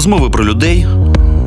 Розмови про людей,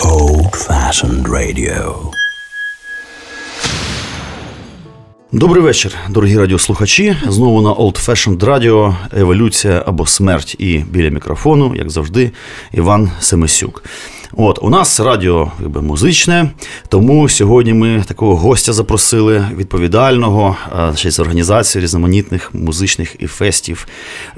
Old Fashioned Radio. Добрий вечір, дорогі радіослухачі. Знову на Old Fashioned Radio Еволюція або смерть. І біля мікрофону, як завжди, Іван Семисюк. От у нас радіо якби, музичне, тому сьогодні ми такого гостя запросили відповідального ще з організації різноманітних музичних і фестів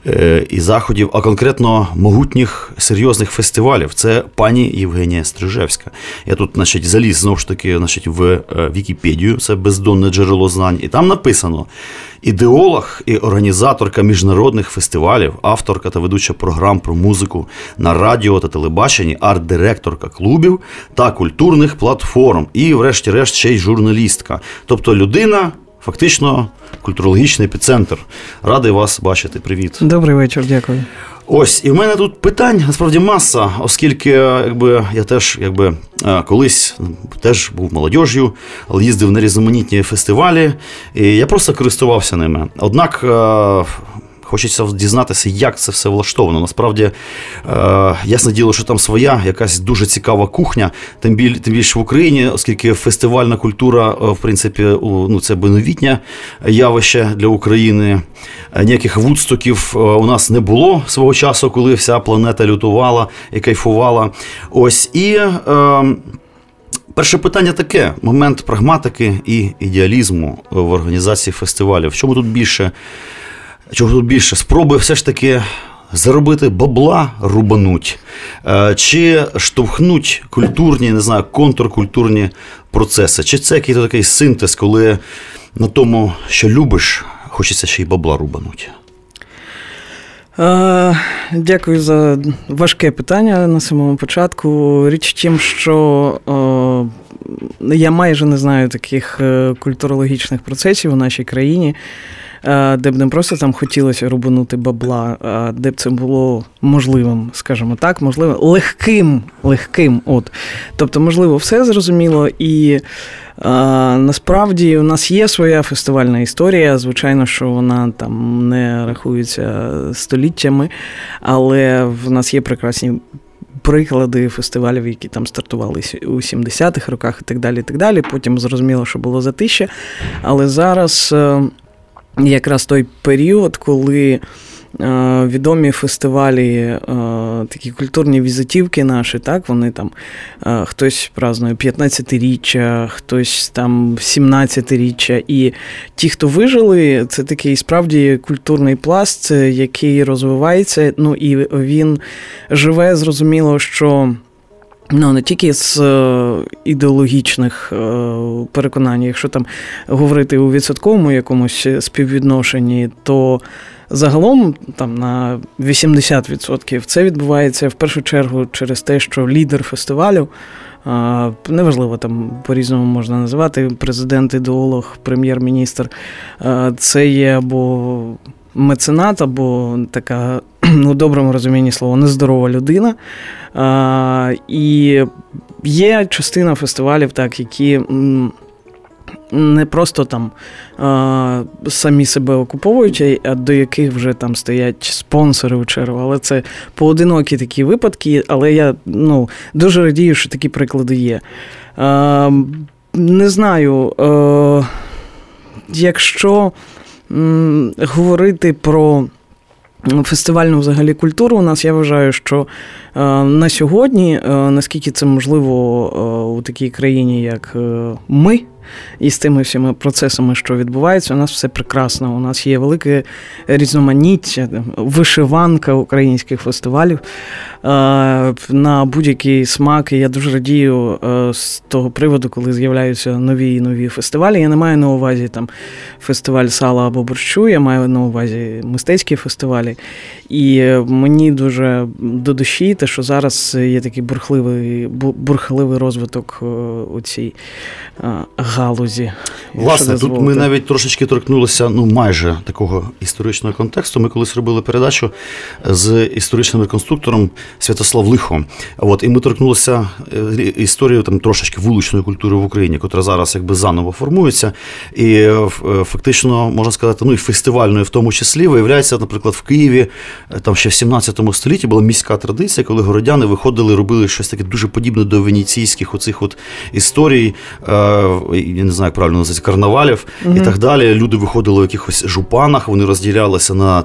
е, і заходів, а конкретно могутніх серйозних фестивалів. Це пані Євгенія Стрижевська. Я тут, значить, заліз знову ж таки, значить, в е, Вікіпедію, це бездонне джерело знань, і там написано. Ідеолог і організаторка міжнародних фестивалів, авторка та ведуча програм про музику на радіо та телебаченні, арт-директорка клубів та культурних платформ, і, врешті-решт, ще й журналістка. Тобто людина. Фактично культурологічний епіцентр. Радий вас бачити. Привіт. Добрий вечір, дякую. Ось, і в мене тут питань насправді маса, оскільки якби, я теж якби, е, колись теж був молодіжю, але їздив на різноманітні фестивалі, і я просто користувався ними. Однак е, Хочеться дізнатися, як це все влаштовано. Насправді, е, ясне діло, що там своя якась дуже цікава кухня, тим біль, тим більше в Україні, оскільки фестивальна культура, е, в принципі, ну, це новітнє явище для України. Е, ніяких вудстоків е, у нас не було свого часу, коли вся планета лютувала і кайфувала. Ось і. Е, Перше питання таке: момент прагматики і ідеалізму в організації фестивалів. В чому тут більше чого тут більше, спроби все ж таки заробити бабла рубануть, е, чи штовхнуть культурні, не знаю, контркультурні процеси, чи це якийсь такий синтез, коли на тому, що любиш, хочеться ще й бабла рубануть. Е, дякую за важке питання на самому початку. Річ тим, що о, я майже не знаю таких е, культурологічних процесів у нашій країні. Е, де б не просто там хотілося рубанути бабла, а де б це було можливим, скажімо так, можливо, легким, легким. от. Тобто, можливо, все зрозуміло. І е, насправді у нас є своя фестивальна історія. Звичайно, що вона там не рахується століттями, але в нас є прекрасні. Приклади фестивалів, які там стартували у 70-х роках, і так далі. і так далі. Потім зрозуміло, що було затище. Але зараз е, якраз той період, коли. Е, відомі фестивалі, е, такі культурні візитівки наші, так, вони там е, хтось празднує 15-річчя, хтось там 17-річчя. І ті, хто вижили, це такий справді культурний пласт, який розвивається. Ну і він живе, зрозуміло, що. Ну, не тільки з ідеологічних переконань, якщо там говорити у відсотковому якомусь співвідношенні, то загалом там на 80% це відбувається в першу чергу через те, що лідер фестивалю. Неважливо, там по-різному можна називати президент, ідеолог, прем'єр-міністр. Це є або меценат, або така у доброму розумінні слова нездорова людина. І є частина фестивалів, так, які. Не просто там а, самі себе окуповують, а до яких вже там стоять спонсори у чергу. Але це поодинокі такі випадки. Але я ну, дуже радію, що такі приклади є. А, Не знаю, а, якщо м, говорити про фестивальну взагалі культуру у нас я вважаю, що е, на сьогодні, е, наскільки це можливо е, у такій країні, як ми, і з тими всіма процесами, що відбуваються, у нас все прекрасно. У нас є велике різноманіття, вишиванка українських фестивалів. На будь-який смак. І я дуже радію з того приводу, коли з'являються нові і нові фестивалі. Я не маю на увазі там фестиваль сала або борщу, я маю на увазі мистецькі фестивалі. І мені дуже до душі, те, що зараз є такий бурхливий бурхливий розвиток у цій галузі. Власне, тут ми навіть трошечки торкнулися ну майже такого історичного контексту. Ми колись робили передачу з історичним реконструктором Святослав Лихо. От і ми торкнулися е, історію там трошечки вуличної культури в Україні, котра зараз якби заново формується, і е, фактично можна сказати, ну і фестивальною, в тому числі, виявляється, наприклад, в Києві е, там ще в 17 столітті була міська традиція, коли городяни виходили, робили щось таке дуже подібне до венеційських оцих от історій, я не знаю, як правильно називається, карнавалів mm і так далі. Люди виходили в якихось жупанах, вони розділялися на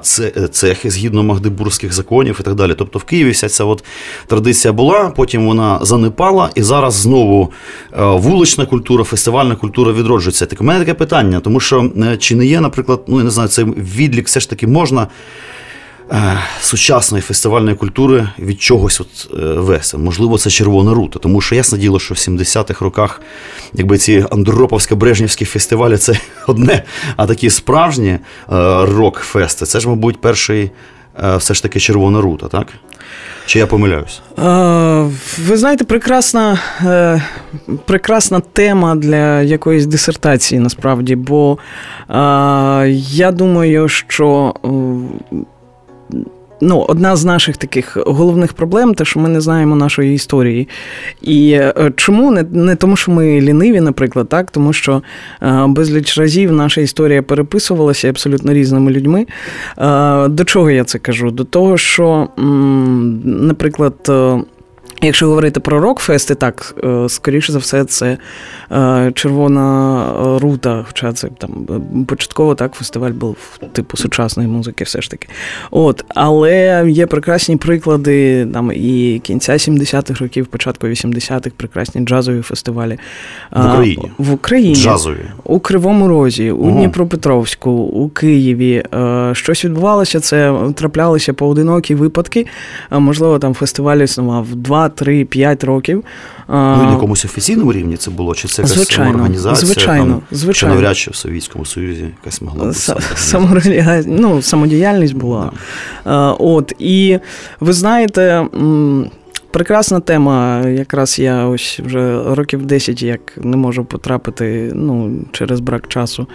цехи згідно магдебурзьких законів і так далі. Тобто в Києві вся ця от традиція була, потім вона занепала, і зараз знову вулична культура, фестивальна культура відроджується. Так у мене таке питання, тому що е, чи не є, наприклад, ну я не знаю, цей відлік все ж таки можна. Е, сучасної фестивальної культури від чогось от е. Можливо, це червона рута. Тому що ясне діло, що в 70-х роках якби ці андроповсько-брежнівські фестивалі це одне, а такі справжні рок-фести це ж, мабуть, перший все ж таки червона рута, так? Чи я помиляюсь? Ви знаєте, прекрасна е, прекрасна тема для якоїсь дисертації насправді, бо я думаю, що ну, одна з наших таких головних проблем, те, що ми не знаємо нашої історії. І е, чому не не тому, що ми ліниві, наприклад, так, тому що е, безліч разів наша історія переписувалася абсолютно різними людьми. Е, до чого я це кажу? До того, що, наприклад, Якщо говорити про рок-фести, так, е, скоріше за все, це е, червона рута, хоча це там початково так фестиваль був типу сучасної музики, все ж таки. От, Але є прекрасні приклади там і кінця 70-х років, початку 80-х, прекрасні джазові фестивалі. В Україні. В Україні. Джазові. У Кривому Розі, у угу. Дніпропетровську, у Києві. Е, щось відбувалося, це траплялися поодинокі випадки. Можливо, там фестиваль існував два 3-5 років. Ну, на якомусь офіційному рівні це було? Чи це якась звичайно, самоорганізація? Звичайно, там, звичайно. Чи навряд чи в Совєтському Союзі якась могла бути самоорганізація, ну, самодіяльність була. Да. От, І ви знаєте. Прекрасна тема. Якраз я ось вже років 10 як не можу потрапити ну, через брак часу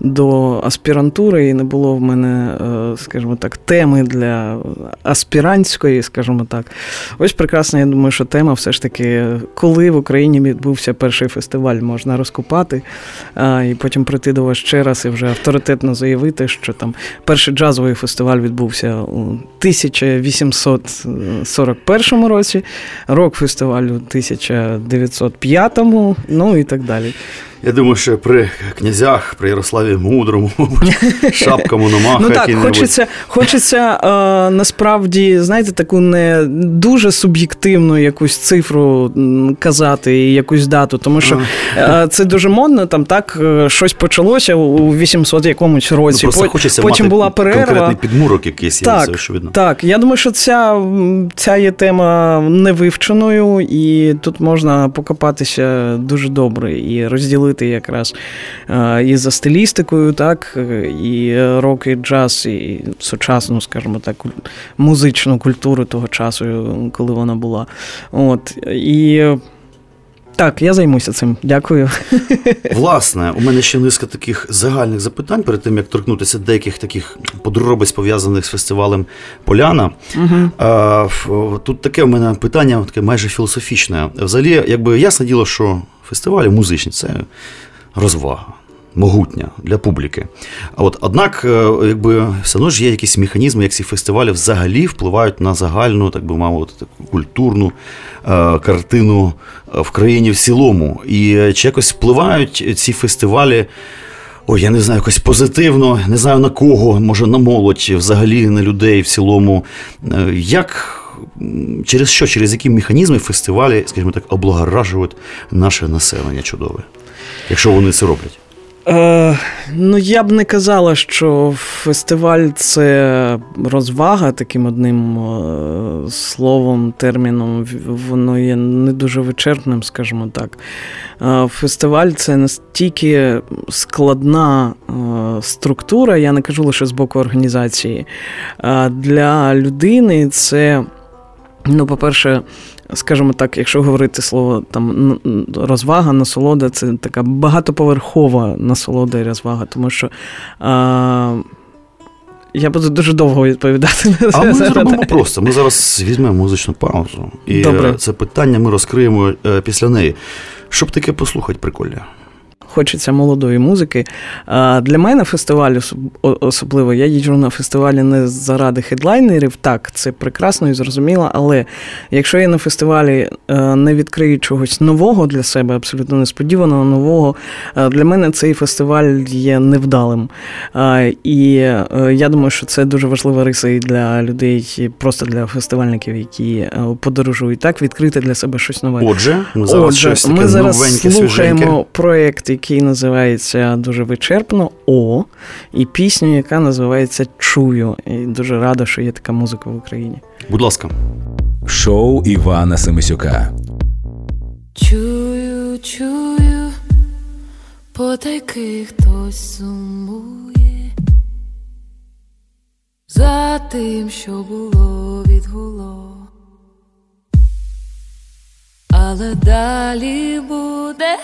до аспірантури, і не було в мене, е, скажімо так, теми для аспірантської, скажімо так. Ось прекрасна, я думаю, що тема все ж таки, коли в Україні відбувся перший фестиваль, можна розкопати, і потім прийти до вас ще раз і вже авторитетно заявити, що там перший джазовий фестиваль відбувся у 1841 році рок-фестивалю 1905-му, ну і так далі. Я думаю, що при князях, при Ярославі Мудрому, шапка Мономаха. Ну так, хочеться, хочеться е, насправді, знаєте, таку не дуже суб'єктивну якусь цифру казати і якусь дату, тому що е, це дуже модно, там так е, щось почалося у 800 якомусь році. Ну, хочеться Потім мати була перерва. Конкретний підмурок якийсь, так, це очевидно. Так, я думаю, що ця, ця є тема невивченою, і тут можна покопатися дуже добре і розділити робити якраз і за стилістикою, так, і рок, і джаз, і сучасну, скажімо так, музичну культуру того часу, коли вона була. От, І так, я займуся цим. Дякую. Власне, у мене ще низка таких загальних запитань перед тим, як торкнутися деяких таких подробиць пов'язаних з фестивалем Поляна. Угу. Тут таке у мене питання, таке майже філософічне. Взагалі, якби ясне діло, що фестивалі музичні це розвага. Могутня для публіки. От, Однак, е, якби все одно ж є якісь механізми, як ці фестивалі взагалі впливають на загальну, так би мовити, таку культурну е, картину е, в країні в цілому. І чи якось впливають ці фестивалі, ой, я не знаю, якось позитивно, не знаю на кого, може на молодь, взагалі на людей в цілому. Як через що, через які механізми фестивалі, скажімо так, облагоражують наше населення чудове, якщо вони це роблять? Е, Ну, я б не казала, що фестиваль це розвага таким одним е, словом, терміном. Воно є не дуже вичерпним, скажімо так. Е, фестиваль це настільки складна е, структура, я не кажу лише з боку організації. Для людини це. Ну, по-перше, скажімо так, якщо говорити слово там розвага, насолода, це така багатоповерхова насолода і розвага, тому що. А, я буду дуже довго відповідати. на це. А ми зробимо просто. Ми зараз візьмемо музичну паузу. І Добре. це питання ми розкриємо е, після неї. Щоб таке послухати, прикольно хочеться молодої музики. Для мене фестиваль особливо, я їжджу на фестивалі не заради хедлайнерів. Так, це прекрасно і зрозуміло, але якщо я на фестивалі е, не відкрию чогось нового для себе, абсолютно несподіваного нового, е, для мене цей фестиваль є невдалим. І е, я думаю, що це дуже важлива риса і для людей, просто для фестивальників, які подорожують так, відкрити для себе щось нове. Отже, ми зараз Отже, ми зараз новеньке, слухаємо проєкт, який називається дуже вичерпно О, і пісню, яка називається Чую. І дуже рада, що є така музика в Україні. Будь ласка, шоу Івана Семисюка. Чую, чую, потайки хтось сумує. За тим, що було відгуло. Але далі буде.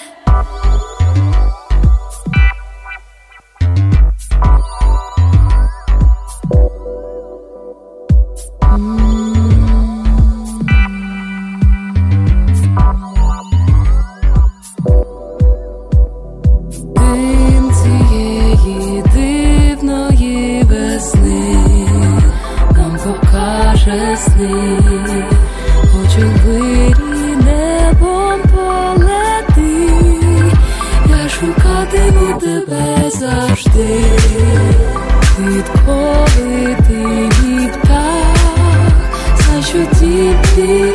Сни, хочу вирі небом полети, я шукатиму тебе завжди, відколи ти мій птах, що тільки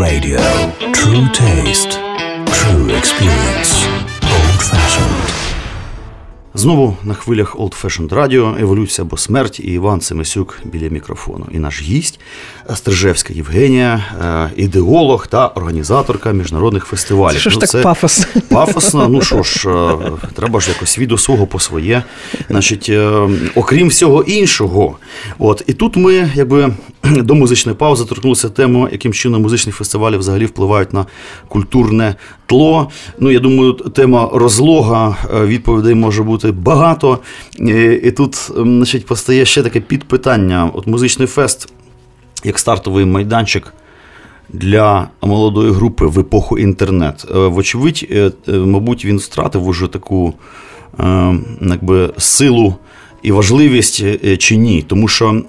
radio. True taste, true experience. Old fashioned. Знову на хвилях Old Fashioned Radio, еволюція або смерть і Іван Семесюк біля мікрофону. І наш гість Стрижевська Євгенія, е, ідеолог та організаторка міжнародних фестивалів. Що ж Ну, так це пафосно? Пафосно, ну що ж, е, треба ж якось від свого по своє. Значить, е, окрім всього іншого. От, і тут ми, якби до музичної паузи торкнулися тему, яким чином музичні фестивалі взагалі впливають на культурне тло. Ну, я думаю, тема розлога відповідей може бути багато. І, тут, значить, постає ще таке підпитання. От музичний фест, як стартовий майданчик. Для молодої групи в епоху інтернет. Е, Вочевидь, е, е, мабуть, він втратив уже таку якби, силу і важливість чи ні. Тому що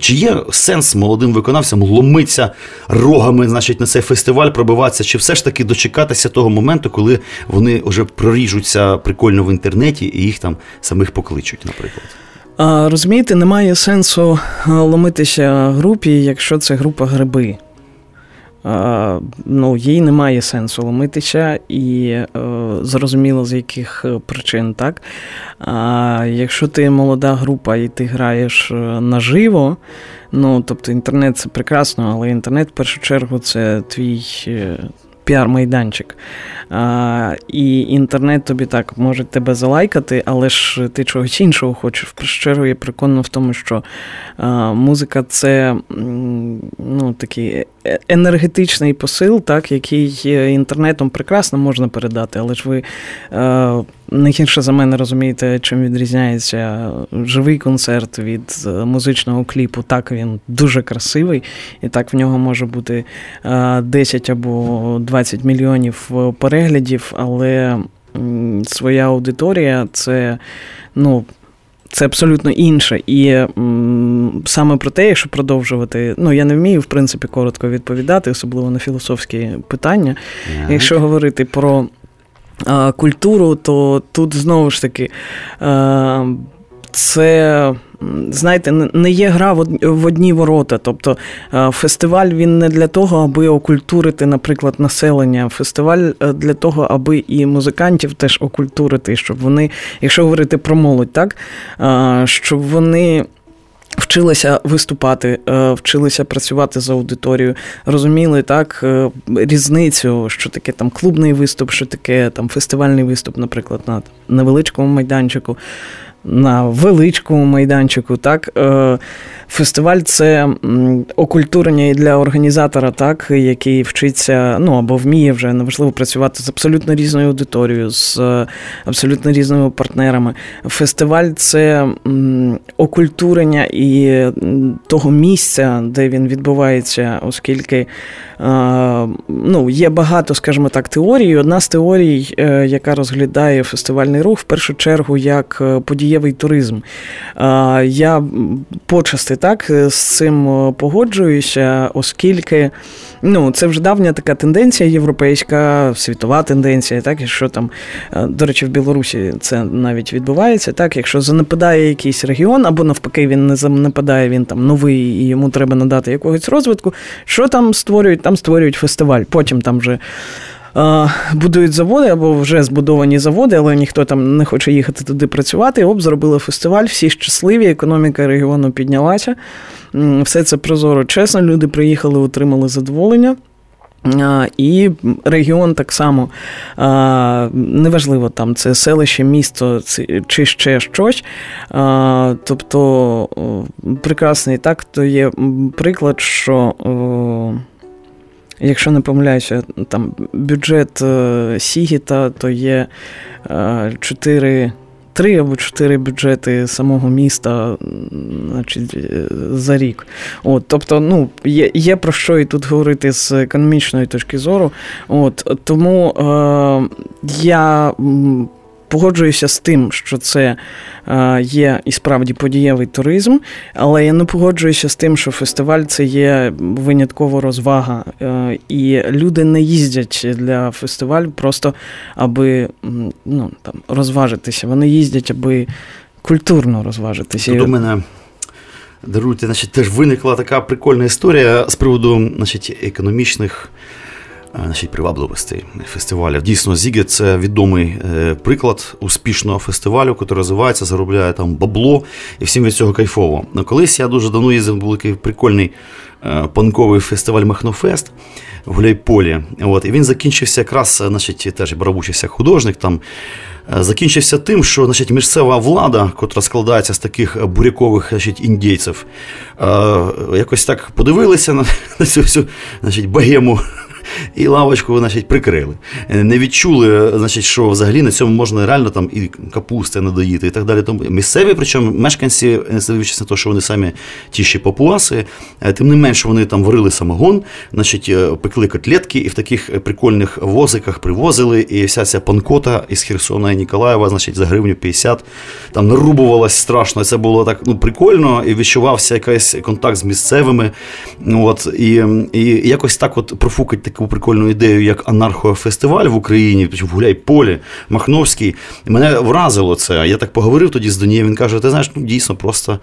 чи є сенс молодим виконавцям ломитися рогами значить, на цей фестиваль, пробиватися, чи все ж таки дочекатися того моменту, коли вони вже проріжуться прикольно в інтернеті і їх там самих покличуть, наприклад. Розумієте, немає сенсу ломитися групі, якщо це група гриби. Ну, їй немає сенсу ломитися, і е, зрозуміло, з яких е, причин, так? А якщо ти молода група і ти граєш е, наживо, ну тобто інтернет це прекрасно, але інтернет в першу чергу це твій. Піар-майданчик. А, І інтернет тобі так може тебе залайкати, але ж ти чогось іншого хочеш. Чергу я переконана в тому, що а, музика це ну, такий е- енергетичний посил, так, який е, інтернетом прекрасно можна передати, але ж ви е, не гірше за мене розумієте, чим відрізняється живий концерт від е, музичного кліпу. Так, він дуже красивий, і так в нього може бути е, 10 або 20 мільйонів е, переглядів, але своя аудиторія це ну. Це абсолютно інше. І м, саме про те, якщо продовжувати, ну я не вмію, в принципі, коротко відповідати, особливо на філософські питання. Якщо говорити про культуру, то тут знову ж таки це. Знаєте, не- є гра в одні ворота. Тобто фестиваль він не для того, аби окультурити, наприклад, населення. Фестиваль е, для того, аби і музикантів теж окультурити, щоб вони, якщо говорити про молодь, так щоб вони Вчилися виступати, е, вчилися працювати з аудиторією, розуміли так е, різницю, що таке там клубний виступ, що таке там фестивальний виступ, наприклад, на невеличкому майданчику, на величкому майданчику. Так, Е, фестиваль це окультурення і для організатора, так, який вчиться, ну або вміє вже неважливо працювати з абсолютно різною аудиторією, з е, абсолютно різними партнерами. Фестиваль це окультурення і того місця, де він відбувається, оскільки ну, є багато, скажімо так, теорій. Одна з теорій, е, яка розглядає фестивальний рух, в першу чергу, як е, подієвий туризм. Е, Я почасти так е, з цим е, погоджуюся, оскільки ну, це вже давня така тенденція європейська, світова тенденція, так, що там, е, до речі, в Білорусі це навіть відбувається, так, якщо занепадає якийсь регіон, або навпаки, він не занепадає, він там новий і йому треба надати якогось розвитку, що там створюють? Там створюють фестиваль. Потім там вже. Будують заводи або вже збудовані заводи, але ніхто там не хоче їхати туди працювати. Оп, зробили фестиваль, всі щасливі, економіка регіону піднялася. Все це прозоро, чесно. Люди приїхали, отримали задоволення. І регіон так само неважливо, там це селище, місто чи ще щось. Тобто прекрасний так, то є приклад, що. Якщо не помиляюся, там бюджет е, Сігіта, то є е, 4, 3 або 4 бюджети самого міста значить, е, за рік. От, тобто, ну, є, є про що і тут говорити з економічної точки зору. От, тому е, я. Погоджуюся з тим, що це е, є і справді подієвий туризм, але я не погоджуюся з тим, що фестиваль це є винятково розвага. Е, і люди не їздять для фестивалю просто аби ну, там, розважитися. Вони їздять, аби культурно розважитися. Тут у мене Даруйте, значить, теж виникла така прикольна історія з приводу значить, економічних значить, привабливостей фестивалів. Дійсно, Зіге це відомий е, приклад успішного фестивалю, який розвивається, заробляє там бабло, і всім від цього кайфово. Ну, Колись я дуже давно їздив, такий прикольний е, панковий фестиваль Махнофест в Гуляйполі. От, І він закінчився якраз, значить, теж барабучився художник там. Е, закінчився тим, що значить, місцева влада, котра складається з таких бурякових значить, індійців, якось так подивилися на, на цю всю значить, богему і лавочку значить, прикрили. Е, не відчули, значить, що взагалі на цьому можна реально там і капусти надоїти і так далі. Тому місцеві, причому мешканці, не дивлячись на те, що вони самі ті ще папуаси, е, тим не менше вони там варили самогон, значить, е, пекли котлетки і в таких прикольних возиках привозили, і вся ця панкота із Херсона і Ніколаєва, значить, за гривню 50, там нарубувалась страшно. Це було так ну, прикольно, і відчувався якийсь контакт з місцевими. От, І і якось так от профукать таку прикольну ідею, як анархофестиваль в Україні, в Гуляй-Полі, Махновський. Мене вразило це. Я так поговорив тоді з Донієм, він каже: ти знаєш, ну дійсно просто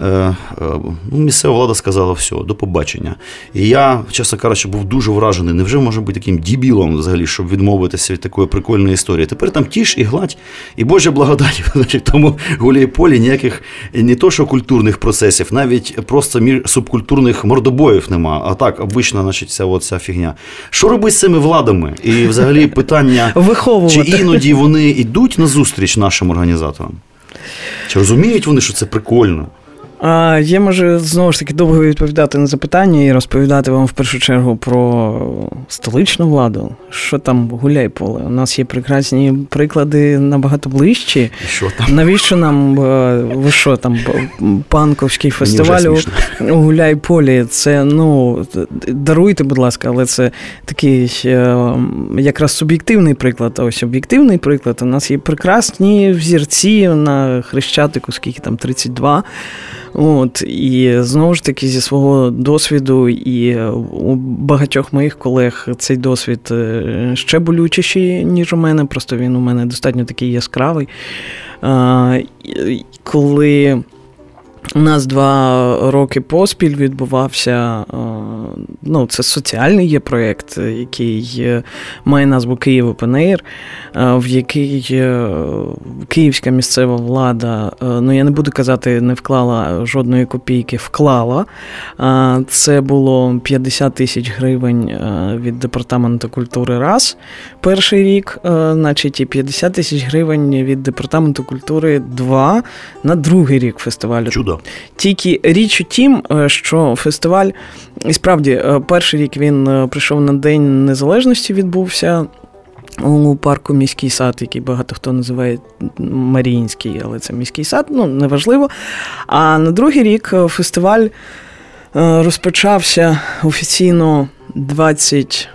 е, е, ну, місцева влада сказала все, до побачення. І я, чесно кажучи, був дуже вражений. Невже може бути таким дібілом взагалі, щоб відмовитися від такої прикольної історії? Тепер там тіш і гладь, і Божа благодать. Тому Гуляй-Полі ніяких не то, що культурних процесів, навіть просто субкультурних мордобоїв нема. А так, обична, значить, ця, ця фігня. Що робити з цими владами? І взагалі питання, чи іноді вони йдуть на зустріч нашим організаторам? Чи розуміють вони, що це прикольно? А, Я можу знову ж таки довго відповідати на запитання і розповідати вам в першу чергу про столичну владу. Що там гуляй поле? У нас є прекрасні приклади набагато ближчі. Що там? Навіщо нам е, ви що там панковський фестиваль у гуляй полі? Це ну даруйте, будь ласка, але це такий е, якраз суб'єктивний приклад. Ось об'єктивний приклад. У нас є прекрасні взірці на хрещатику, скільки там 32. От, І знову ж таки, зі свого досвіду, і у багатьох моїх колег цей досвід е, ще болючіший, ніж у мене, просто він у мене достатньо такий яскравий. Коли у нас два роки поспіль відбувався. Е, ну, це соціальний є проєкт, який е, має назву Київ е, в який київська місцева влада, ну я не буду казати, не вклала жодної копійки, вклала. Це було 50 тисяч гривень від департаменту культури раз перший рік, значить, і 50 тисяч гривень від департаменту культури два на другий рік фестивалю. Чудо. Тільки річ у тім, е, що фестиваль, і справді, е, перший рік він е, прийшов на День Незалежності, відбувся. У парку міський сад, який багато хто називає Маріїнський, але це міський сад, ну неважливо. А на другий рік фестиваль розпочався офіційно 20,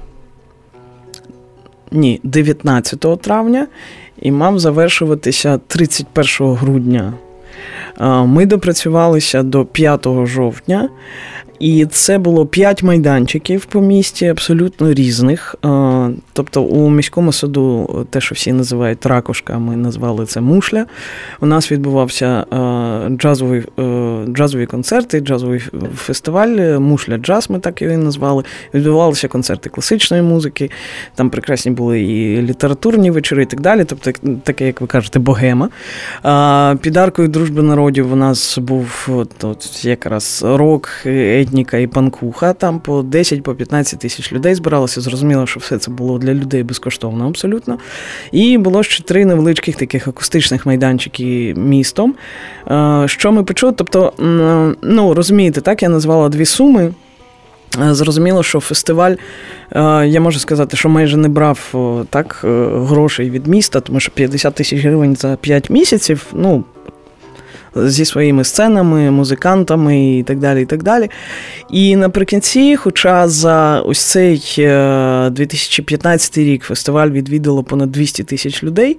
ні, 19 травня і мав завершуватися 31 грудня. Ми допрацювалися до 5 жовтня, і це було 5 майданчиків по місті, абсолютно різних. Тобто у міському саду, те, що всі називають ракушка, ми назвали це мушля. У нас відбувався джазовий, джазові концерти, джазовий фестиваль, мушля джаз, ми так його назвали. Відбувалися концерти класичної музики, там прекрасні були і літературні вечори, і так далі. Тобто, таке, як ви кажете, богема. Під аркою дружби народів у нас був от, якраз рок, етніка і панкуха. Там по 10-15 по тисяч людей збиралося. Зрозуміло, що все це було для людей безкоштовно абсолютно. І було ще три невеличких таких акустичних майданчики містом. Що ми почули? Тобто, ну розумієте, так я назвала дві суми. Зрозуміло, що фестиваль, я можу сказати, що майже не брав так е, грошей від міста, тому що 50 тисяч гривень за 5 місяців. ну, зі своїми сценами, музикантами і так далі. І так далі. І наприкінці, хоча за ось цей 2015 е, рік фестиваль відвідало понад 200 тисяч людей,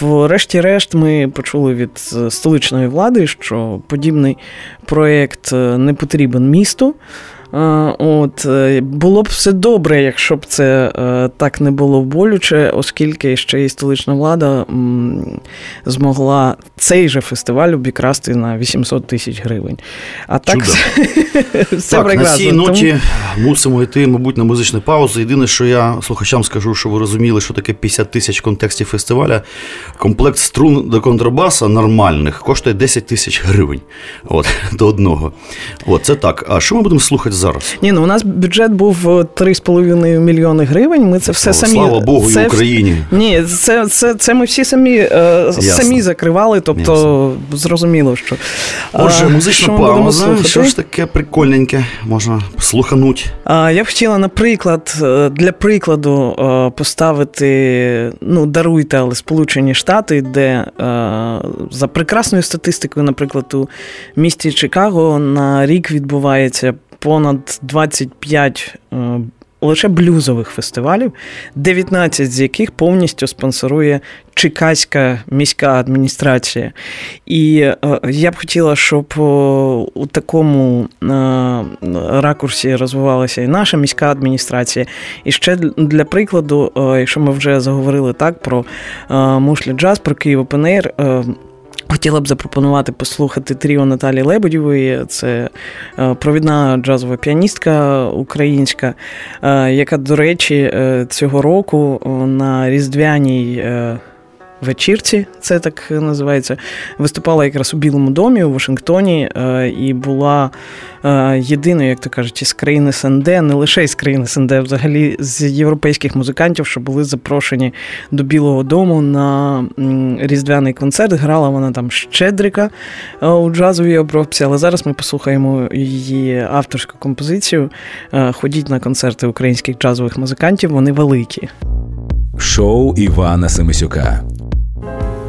врешті-решт ми почули від столичної влади, що подібний проєкт е, не потрібен місту. От, е, Було б все добре, якщо б це е, так не було болюче, оскільки ще і столична влада змогла цей же фестиваль обікрасти на 800 тисяч гривень. А так все так, прекрасно. На цій ноті Тому... мусимо йти, мабуть, на музичну паузу. Єдине, що я слухачам скажу, що ви розуміли, що таке 50 тисяч в контексті фестиваля. Комплект струн до контрабаса нормальних коштує 10 тисяч гривень. От, До одного. От, Це так. А що ми будемо слухати зараз? Ні, ну у нас бюджет був 3,5 мільйони гривень. Ми це все самі. Слава Богу, це... і Україні. Ні, це це, це ми всі самі е, самі закривали, тобто Ясно. зрозуміло, що. Отже, музична пауза. Що ж таке прикольненьке, можна слухануть. А, Я б хотіла, наприклад, е, для прикладу е, поставити, ну, даруйте, але Сполучені Штати, де е, за прекрасною статистикою, наприклад, у місті Чикаго на рік відбувається понад 25 лише блюзових фестивалів, 19 з яких повністю спонсорує Чикаська міська адміністрація. І е, я б хотіла, щоб у такому е, ракурсі розвивалася і наша міська адміністрація. І ще для прикладу, е, якщо ми вже заговорили так про мушлі джаз, про Київ Опенейр. Хотіла б запропонувати послухати тріо Наталі Лебедєвої. Це е, провідна джазова піаністка українська, е, яка, до речі, е, цього року на різдвяній вечірці, це так називається. Виступала якраз у Білому домі у Вашингтоні е, і була е, єдиною, як то кажуть, із країни СНД, не лише із країни СНД, а взагалі з європейських музикантів, що були запрошені до Білого Дому на різдвяний концерт. Грала вона там Щедрика е, у джазовій обробці, але зараз ми послухаємо її авторську композицію. Ходіть на концерти українських джазових музикантів, вони великі. Шоу Івана Семисюка. Bye.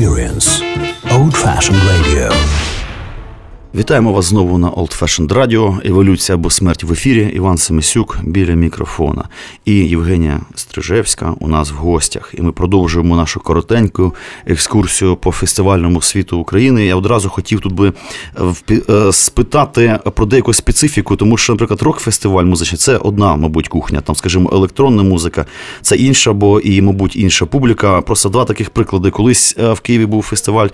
Experience. Old fashioned radio. Вітаємо вас знову на Old Fashioned Radio. Еволюція або смерть в ефірі. Іван Семисюк біля мікрофона і Євгенія Стрижевська у нас в гостях. І ми продовжуємо нашу коротеньку екскурсію по фестивальному світу України. Я одразу хотів тут би е, спитати про деяку специфіку, тому що, наприклад, рок-фестиваль музичний це одна, мабуть, кухня. Там, скажімо, електронна музика, це інша, бо і, мабуть, інша публіка. Просто два таких приклади. Колись е, в Києві був фестиваль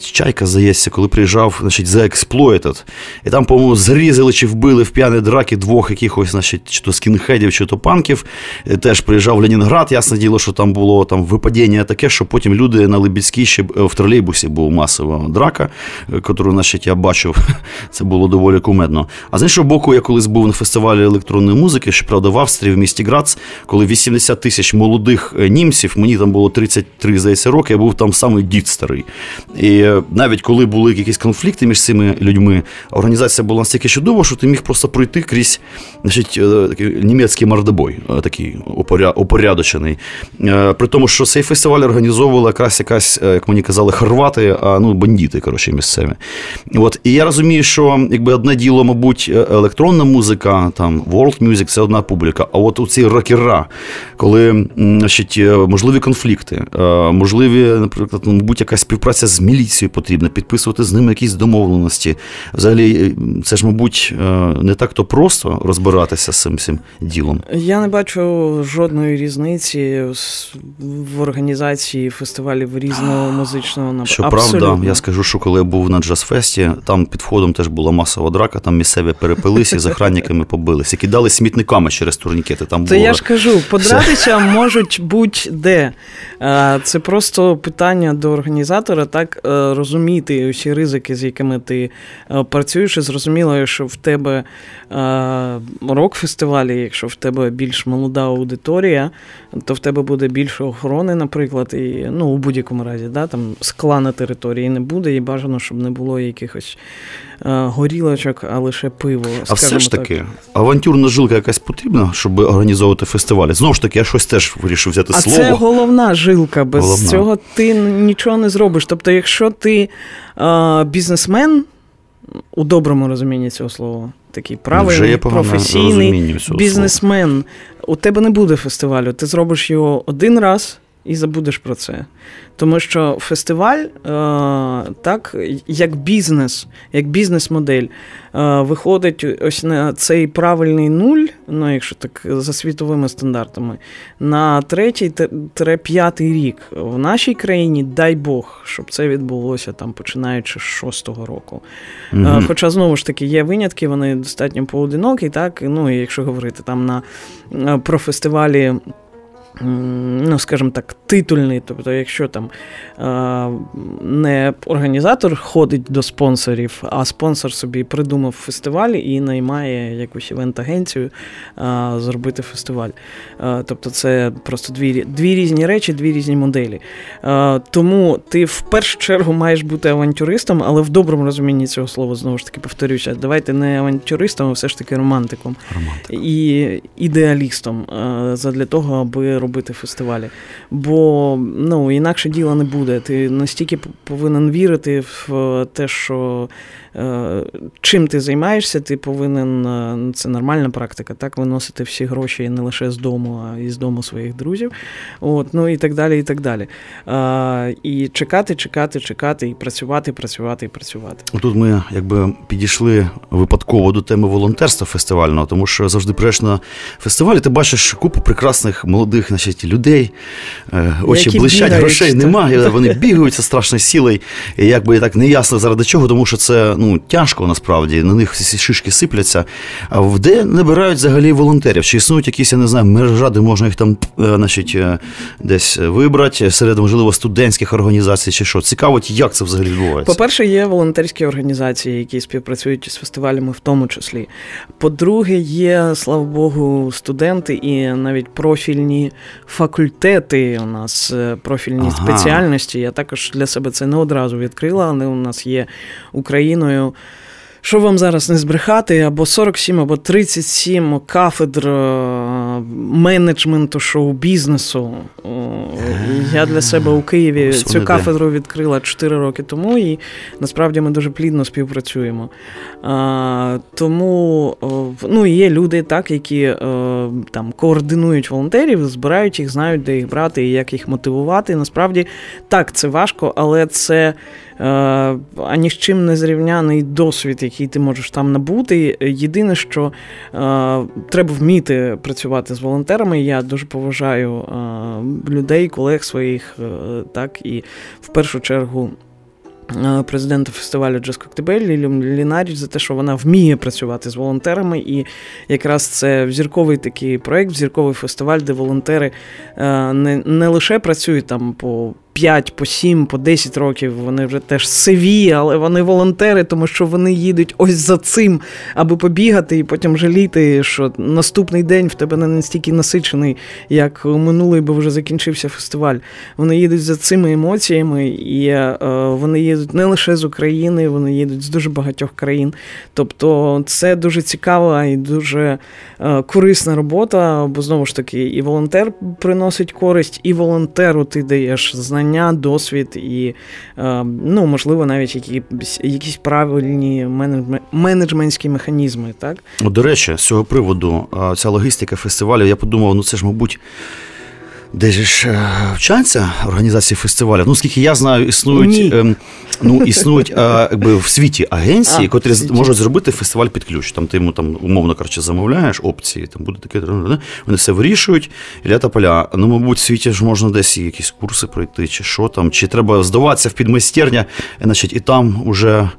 Чайка, здається, коли приїжджав, значить. Exploited. І там, по-моєму, зрізали чи вбили в п'яні драки двох якихось, значить, чи то скінхедів, чи то панків. Е, теж приїжджав Ленінград. Ясне діло, що там було там випадіння таке, що потім люди на Либідській ще е, в тролейбусі була масова драка, яку, е, значить, я бачив. Це було доволі кумедно. А з іншого боку, я колись був на фестивалі електронної музики, щоправда, в Австрії, в місті Грац, коли 80 тисяч молодих німців, мені там було 33, здається, роки, я був там самий дід старий. І навіть коли були якісь конфлікти між цими людьми. Організація була настільки чудова, що ти міг просто пройти крізь значить, е, німецький мордобой, е, такий упорядочений. Е, при тому, що цей фестиваль організовувала якраз якась, як мені казали, хорвати, а ну, бандити, коротше, місцеві. От. І я розумію, що якби одне діло, мабуть, електронна музика, там world music це одна публіка. А от у ці рокера, коли значить, можливі конфлікти, можливі, наприклад, мабуть, якась співпраця з міліцією потрібна, підписувати з ними якісь домовленості. Взагалі, це ж, мабуть, не так то просто розбиратися з цим цим ділом. Я не бачу жодної різниці в організації фестивалів різного музичного напрямку. Щоправда, я скажу, що коли я був на джаз-фесті, там під входом теж була масова драка, там місцеві перепилися і з охранниками побилися. Кидали смітниками через турнікети. Там То було... я ж кажу, подратися можуть будь-де. Це просто питання до організатора, так розуміти усі ризики, з якими ти е, працюєш, і зрозуміло, що в тебе е, рок-фестивалі, якщо в тебе більш молода аудиторія, то в тебе буде більше охорони, наприклад, і ну, у будь-якому разі, да, там скла на території не буде, і бажано, щоб не було якихось е, горілочок, а лише пиво. А все ж таки, так. авантюрна жилка якась потрібна, щоб організовувати фестивалі. Знову ж таки, я щось теж вирішив взяти а слово. Це головна жилка. Без головна. цього ти нічого не зробиш. Тобто, якщо ти бізнесмен у доброму розумінні цього слова, такий правильний, професійний бізнесмен, у тебе не буде фестивалю. Ти зробиш його один раз і забудеш про це. Тому що фестиваль, е, так, як бізнес, як бізнес-модель, е, виходить ось на цей правильний нуль, ну, якщо так за світовими стандартами, на третій п'ятий рік в нашій країні, дай Бог, щоб це відбулося там, починаючи з шостого року. Угу. Хоча знову ж таки є винятки, вони достатньо поодинокі, так, ну, і якщо говорити там на про фестивалі ну, скажімо так, титульний. Тобто, якщо там не організатор ходить до спонсорів, а спонсор собі придумав фестиваль і наймає якусь івент-агенцію зробити фестиваль. Тобто, це просто дві дві різні речі, дві різні моделі. Тому ти в першу чергу маєш бути авантюристом, але в доброму розумінні цього слова знову ж таки повторюся. Давайте не авантюристом, а все ж таки романтиком Романтик. і ідеалістом задля того, аби робити фестивалі. Бо ну, інакше діла не буде. Ти настільки повинен вірити в те, що Е, чим ти займаєшся, ти повинен, е, це нормальна практика, так, виносити всі гроші не лише з дому, а й з дому своїх друзів. От, Ну і так далі. І так далі. А, І чекати, чекати, чекати, і працювати, працювати, і працювати. Тут ми якби підійшли випадково до теми волонтерства фестивального, тому що завжди приїжджаєш на фестивалі, ти бачиш купу прекрасних молодих значить, людей, е, очі Які блищать, бігають, грошей немає, вони бігаються страшно сілою. І якби так не ясно заради чого, тому що це ну, тяжко насправді, на них всі шишки сипляться. А де набирають взагалі волонтерів? Чи існують якісь, я не знаю, мережа, де можна їх там е, значить, е, десь вибрати серед, можливо, студентських організацій чи що? Цікавить, як це взагалі відбувається? По-перше, є волонтерські організації, які співпрацюють з фестивалями, в тому числі. По-друге, є, слава Богу, студенти і навіть профільні факультети. У нас е, профільні ага. спеціальності. Я також для себе це не одразу відкрила, але у нас є Україною що вам зараз не збрехати, або 47, або 37 кафедр е, менеджменту шоу-бізнесу. Я для себе у Києві цю кафедру відкрила 4 роки тому, і насправді ми дуже плідно співпрацюємо. А, тому ну, є люди, так, які е, там координують волонтерів, збирають їх, знають, де їх брати і як їх мотивувати. Насправді так, це важко, але це. е, Ані з чим не зрівняний досвід, який ти можеш там набути. Єдине, що е, треба вміти працювати з волонтерами. Я дуже поважаю е, людей, колег своїх, е, так і в першу чергу. е, Президента фестивалю Джаз Коктебель Лілю Лінаріч за те, що вона вміє працювати з волонтерами, і якраз це зірковий такий проект, зірковий фестиваль, де волонтери е, не, не лише працюють там по 5, по 7, по 10 років, вони вже теж сиві, але вони волонтери, тому що вони їдуть ось за цим, аби побігати і потім жаліти, що наступний день в тебе не настільки насичений, як минулий, бо вже закінчився фестиваль. Вони їдуть за цими емоціями, і е, вони їдуть не лише з України, вони їдуть з дуже багатьох країн. Тобто це дуже цікава і дуже е, корисна робота, бо знову ж таки, і волонтер приносить користь, і волонтеру ти даєш знання, досвід і, е, ну, можливо, навіть якісь, якісь правильні менеджментські механізми. Так? До речі, з цього приводу, ця логістика фестивалю, я подумав, ну це ж, мабуть. Де ж е, вчаться організації фестивалів? Ну, скільки я знаю, існують, ем, ну, існують е, якби, в світі агенції, А, котрі світі. можуть зробити фестиваль під ключ. Там ти йому там, умовно кажучи, замовляєш опції, там буде таке, вони все вирішують, і ля та поля. Ну, мабуть, в світі ж можна десь якісь курси пройти, чи що там, чи треба здаватися в підмайстерня, значить, і там уже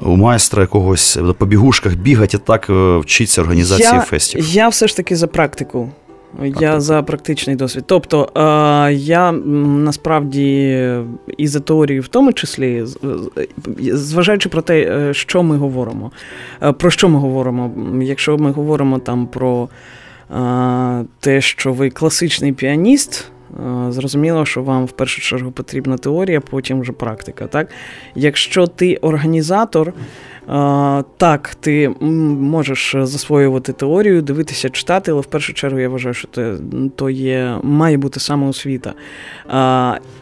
у майстра якогось на побігушках бігати, і так е, вчиться організації я, фестів. Я все ж таки за практику. Я за практичний досвід. Тобто е, я насправді і за теорію в тому числі, зважаючи про те, е, що ми говоримо. Е, Про що ми говоримо? Якщо ми говоримо там про е, те, що ви класичний піаніст. Е, Зрозуміло, що вам в першу чергу потрібна теорія, потім вже практика. Так? Якщо ти організатор, Так, ти можеш засвоювати теорію, дивитися, читати, але в першу чергу я вважаю, що це то є, має бути саме освіта.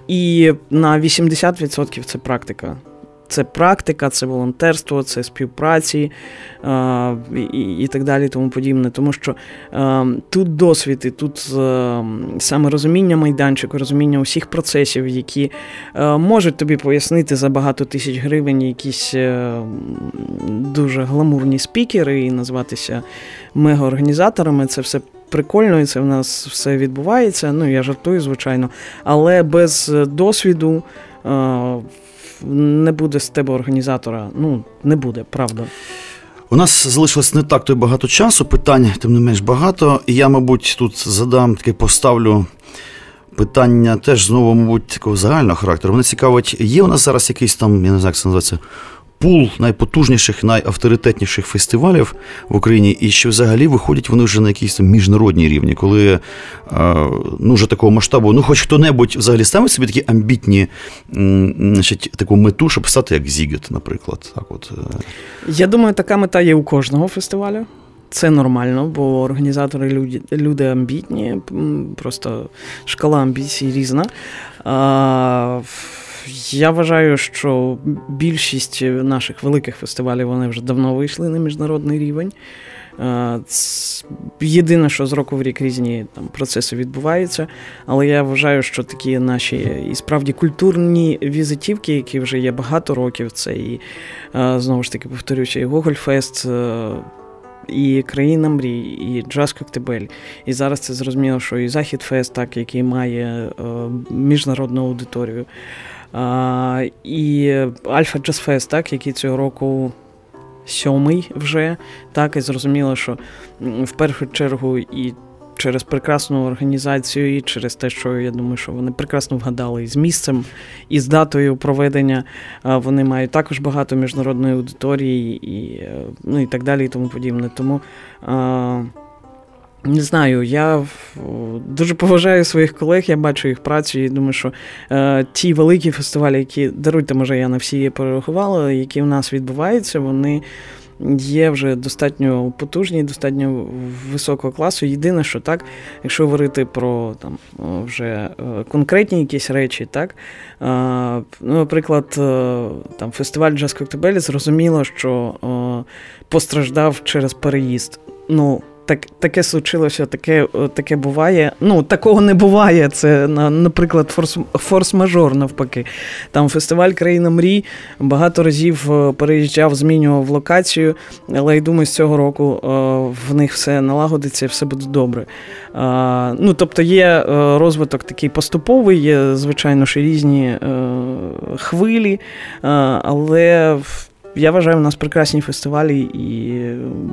І на 80% це практика. Це практика, це волонтерство, це співпраці а, і, і- так далі, тому подібне. Тому що а, тут досвід, і тут а, саме розуміння майданчику, розуміння усіх процесів, які а, можуть тобі пояснити за багато тисяч гривень якісь е, дуже гламурні спікери і назватися мегаорганізаторами. Це все. Прикольно, і це в нас все відбувається. Ну, я жартую, звичайно. Але без е, досвіду е, не буде з тебе організатора. Ну, не буде, правда. У нас залишилось не так то й багато часу, питань, тим не менш багато. І я, мабуть, тут задам таке поставлю питання теж знову, мабуть, такого загального характеру. Мене цікавить, є у нас зараз якийсь там, я не знаю, як це називається. Пул найпотужніших, найавторитетніших фестивалів в Україні, і що взагалі виходять вони вже на якісь там міжнародні рівні, коли е, ну, вже такого масштабу, ну, хоч хто-небудь взагалі ставить собі такі амбітні значить, таку мету, щоб стати як Зігет, наприклад. Так от, е. Я думаю, така мета є у кожного фестивалю. Це нормально, бо організатори люди, люди амбітні, просто шкала амбіцій різна. А, я вважаю, що більшість наших великих фестивалів вони вже давно вийшли на міжнародний рівень. Е, Єдине, що з року в рік різні там процеси відбуваються, але я вважаю, що такі наші і справді культурні візитівки, які вже є багато років, це і е, знову ж таки повторюся, і Гогольфест. е, І країна мрій, і Джаз Коктебель. І зараз це зрозуміло, що і Захід Фест, так, який має е, міжнародну аудиторію. А, і Альфа Джаз Фест, так, який цього року сьомий вже. Так, і зрозуміло, що в першу чергу і через прекрасну організацію, і через те, що я думаю, що вони прекрасно вгадали і з місцем, і з датою проведення. Вони мають також багато міжнародної аудиторії, і, е, ну, і так далі, і тому подібне. Тому. А, не знаю, я дуже поважаю своїх колег, я бачу їх працю і думаю, що е, ті великі фестивалі, які даруйте, може, я на всі перерахувала, які в нас відбуваються, вони є вже достатньо потужні, достатньо високого класу. Єдине, що так, якщо говорити про там вже конкретні якісь речі, так ну, наприклад, там фестиваль Джаз Коктебелі зрозуміло, що постраждав через переїзд. Ну, так, таке случилося, таке таке буває. Ну, такого не буває. Це, наприклад, форс, форс-мажор, навпаки. Там фестиваль Країна мрій багато разів е, переїжджав, змінював локацію, але я думаю, з цього року е, в них все налагодиться все буде добре. Ну, Тобто є е, розвиток такий поступовий, є, звичайно, ж різні хвилі, але. Я вважаю, у нас прекрасні фестивалі і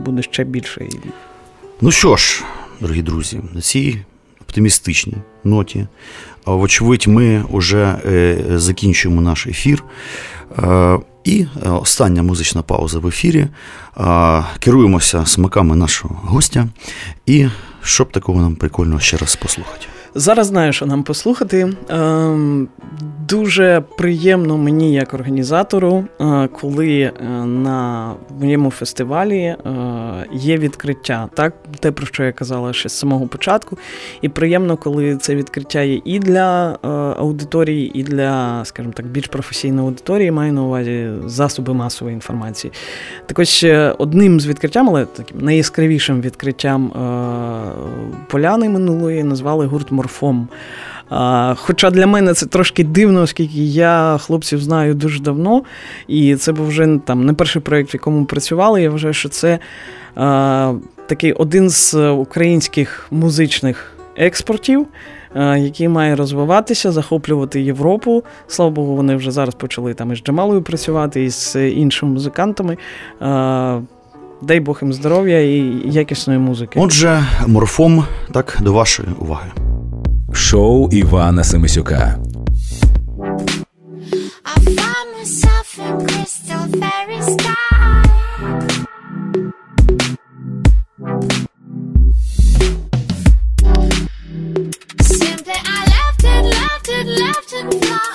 буде ще більше. Ну що ж, дорогі друзі, на цій оптимістичній ноті, вочевидь, ми вже е, закінчуємо наш ефір. Е, і е, остання музична пауза в ефірі. Керуємося смаками нашого гостя. І щоб такого нам прикольно ще раз послухати. Зараз знаю, що нам послухати. Ем, дуже приємно мені, як організатору, е, коли е, на моєму фестивалі е, є відкриття, так те, про що я казала ще з самого початку. І приємно, коли це відкриття є і для аудиторії, і для, скажімо так, більш професійної аудиторії, маю на увазі засоби масової інформації. Так ось одним з відкриттям, але таким найяскравішим відкриттям поляни минулої назвали гурт морфом. А, Хоча для мене це трошки дивно, оскільки я хлопців знаю дуже давно, і це був вже там не перший проєкт, в якому працювали. Я вважаю, що це а, такий один з українських музичних експортів, який має розвиватися, захоплювати Європу. Слава Богу, вони вже зараз почали там із Джамалою працювати, і з іншими музикантами. Дай Бог їм здоров'я і якісної музики. Отже, морфом так до вашої уваги шоу Івана Семисюка. Simply I left it, left it, left it